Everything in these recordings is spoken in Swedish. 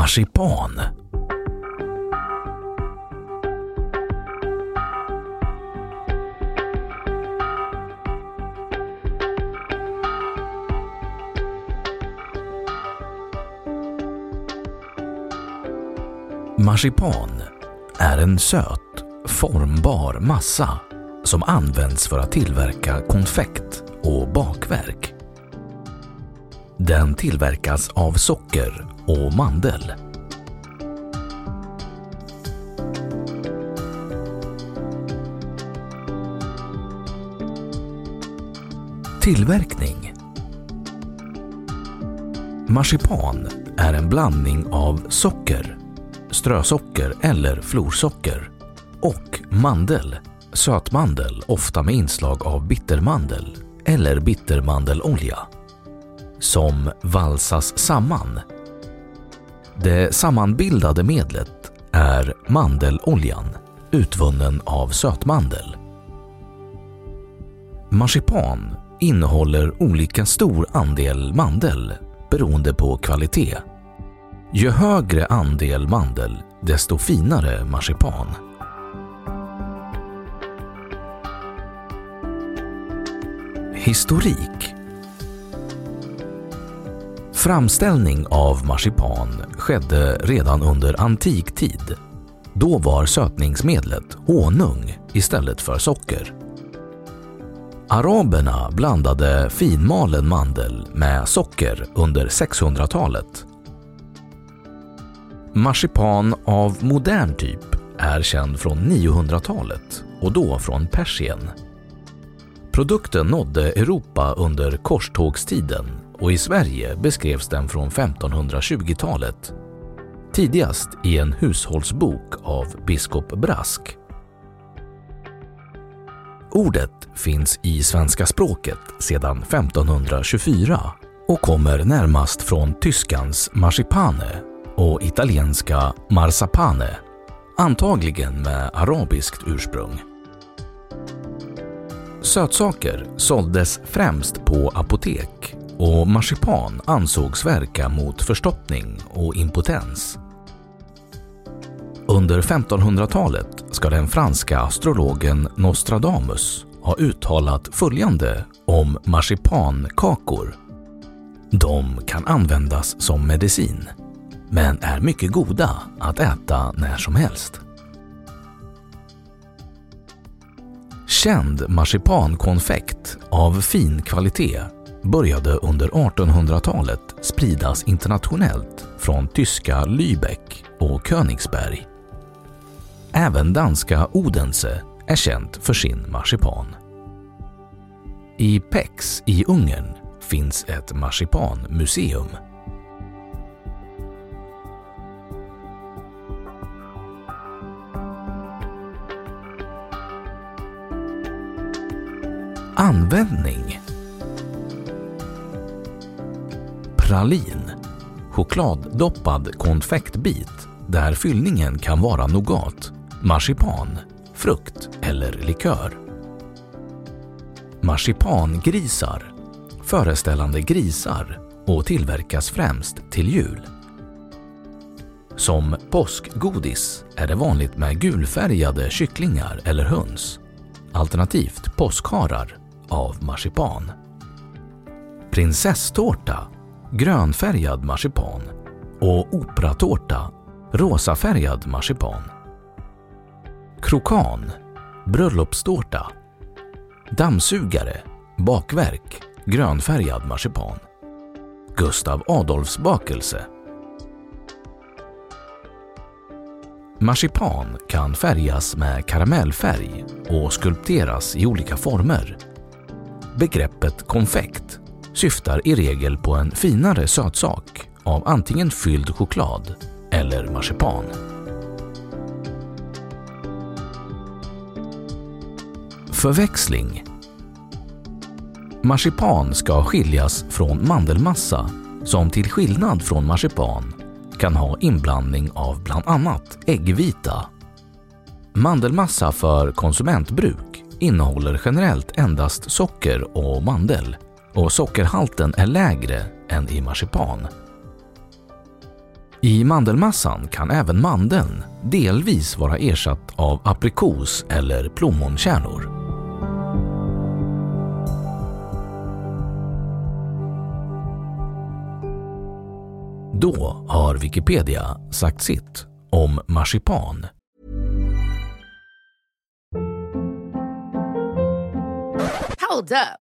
Marsipan Marsipan är en söt, formbar massa som används för att tillverka konfekt och bakverk. Den tillverkas av socker och mandel. Tillverkning. Marsipan är en blandning av socker, strösocker eller florsocker och mandel, sötmandel ofta med inslag av bittermandel eller bittermandelolja som valsas samman. Det sammanbildade medlet är mandeloljan utvunnen av sötmandel. Marsipan innehåller olika stor andel mandel beroende på kvalitet. Ju högre andel mandel, desto finare marsipan. Historik Framställning av marsipan skedde redan under antiktid. Då var sötningsmedlet honung istället för socker. Araberna blandade finmalen mandel med socker under 600-talet. Marsipan av modern typ är känd från 900-talet och då från Persien. Produkten nådde Europa under korstågstiden och i Sverige beskrevs den från 1520-talet. Tidigast i en hushållsbok av biskop Brask. Ordet finns i svenska språket sedan 1524 och kommer närmast från tyskans marsipane och italienska marsapane, antagligen med arabiskt ursprung. Sötsaker såldes främst på apotek och marsipan ansågs verka mot förstoppning och impotens. Under 1500-talet ska den franska astrologen Nostradamus ha uttalat följande om marsipankakor. De kan användas som medicin, men är mycket goda att äta när som helst. Känd marsipankonfekt av fin kvalitet började under 1800-talet spridas internationellt från tyska Lübeck och Königsberg. Även danska Odense är känt för sin marsipan. I Pex i Ungern finns ett marsipanmuseum. Användning Pralin chokladdoppad konfektbit där fyllningen kan vara nougat, marsipan, frukt eller likör. Marsipangrisar föreställande grisar och tillverkas främst till jul. Som påskgodis är det vanligt med gulfärgade kycklingar eller höns, alternativt påskharar av marsipan. Prinsesstårta, grönfärgad marsipan och operatårta, rosafärgad marsipan. Krokan, bröllopstårta. Dammsugare, bakverk, grönfärgad marsipan. Gustav Adolfs bakelse. Marsipan kan färgas med karamellfärg och skulpteras i olika former. Begreppet konfekt syftar i regel på en finare sötsak av antingen fylld choklad eller marsipan. Förväxling Marsipan ska skiljas från mandelmassa som till skillnad från marsipan kan ha inblandning av bland annat äggvita. Mandelmassa för konsumentbruk innehåller generellt endast socker och mandel och sockerhalten är lägre än i marsipan. I mandelmassan kan även mandeln delvis vara ersatt av aprikos eller plommonkärnor. Då har Wikipedia sagt sitt om marsipan. Hold up.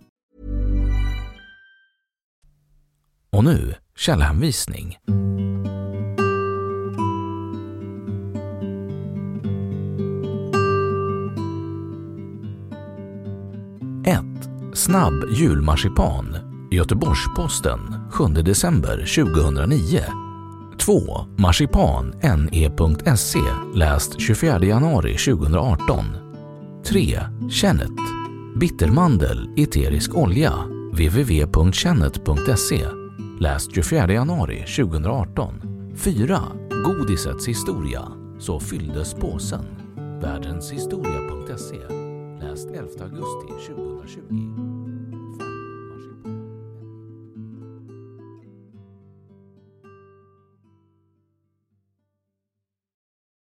Och nu källhänvisning. Snabb julmarsipan Göteborgs-Posten 7 december 2009 2. Marsipan ne.se läst 24 januari 2018 3. Kännet. Bittermandel eterisk olja www.kennet.se läst 24 januari 2018 4. Godisets historia. Så fylldes påsen. Världenshistoria.se läst 11 augusti 2020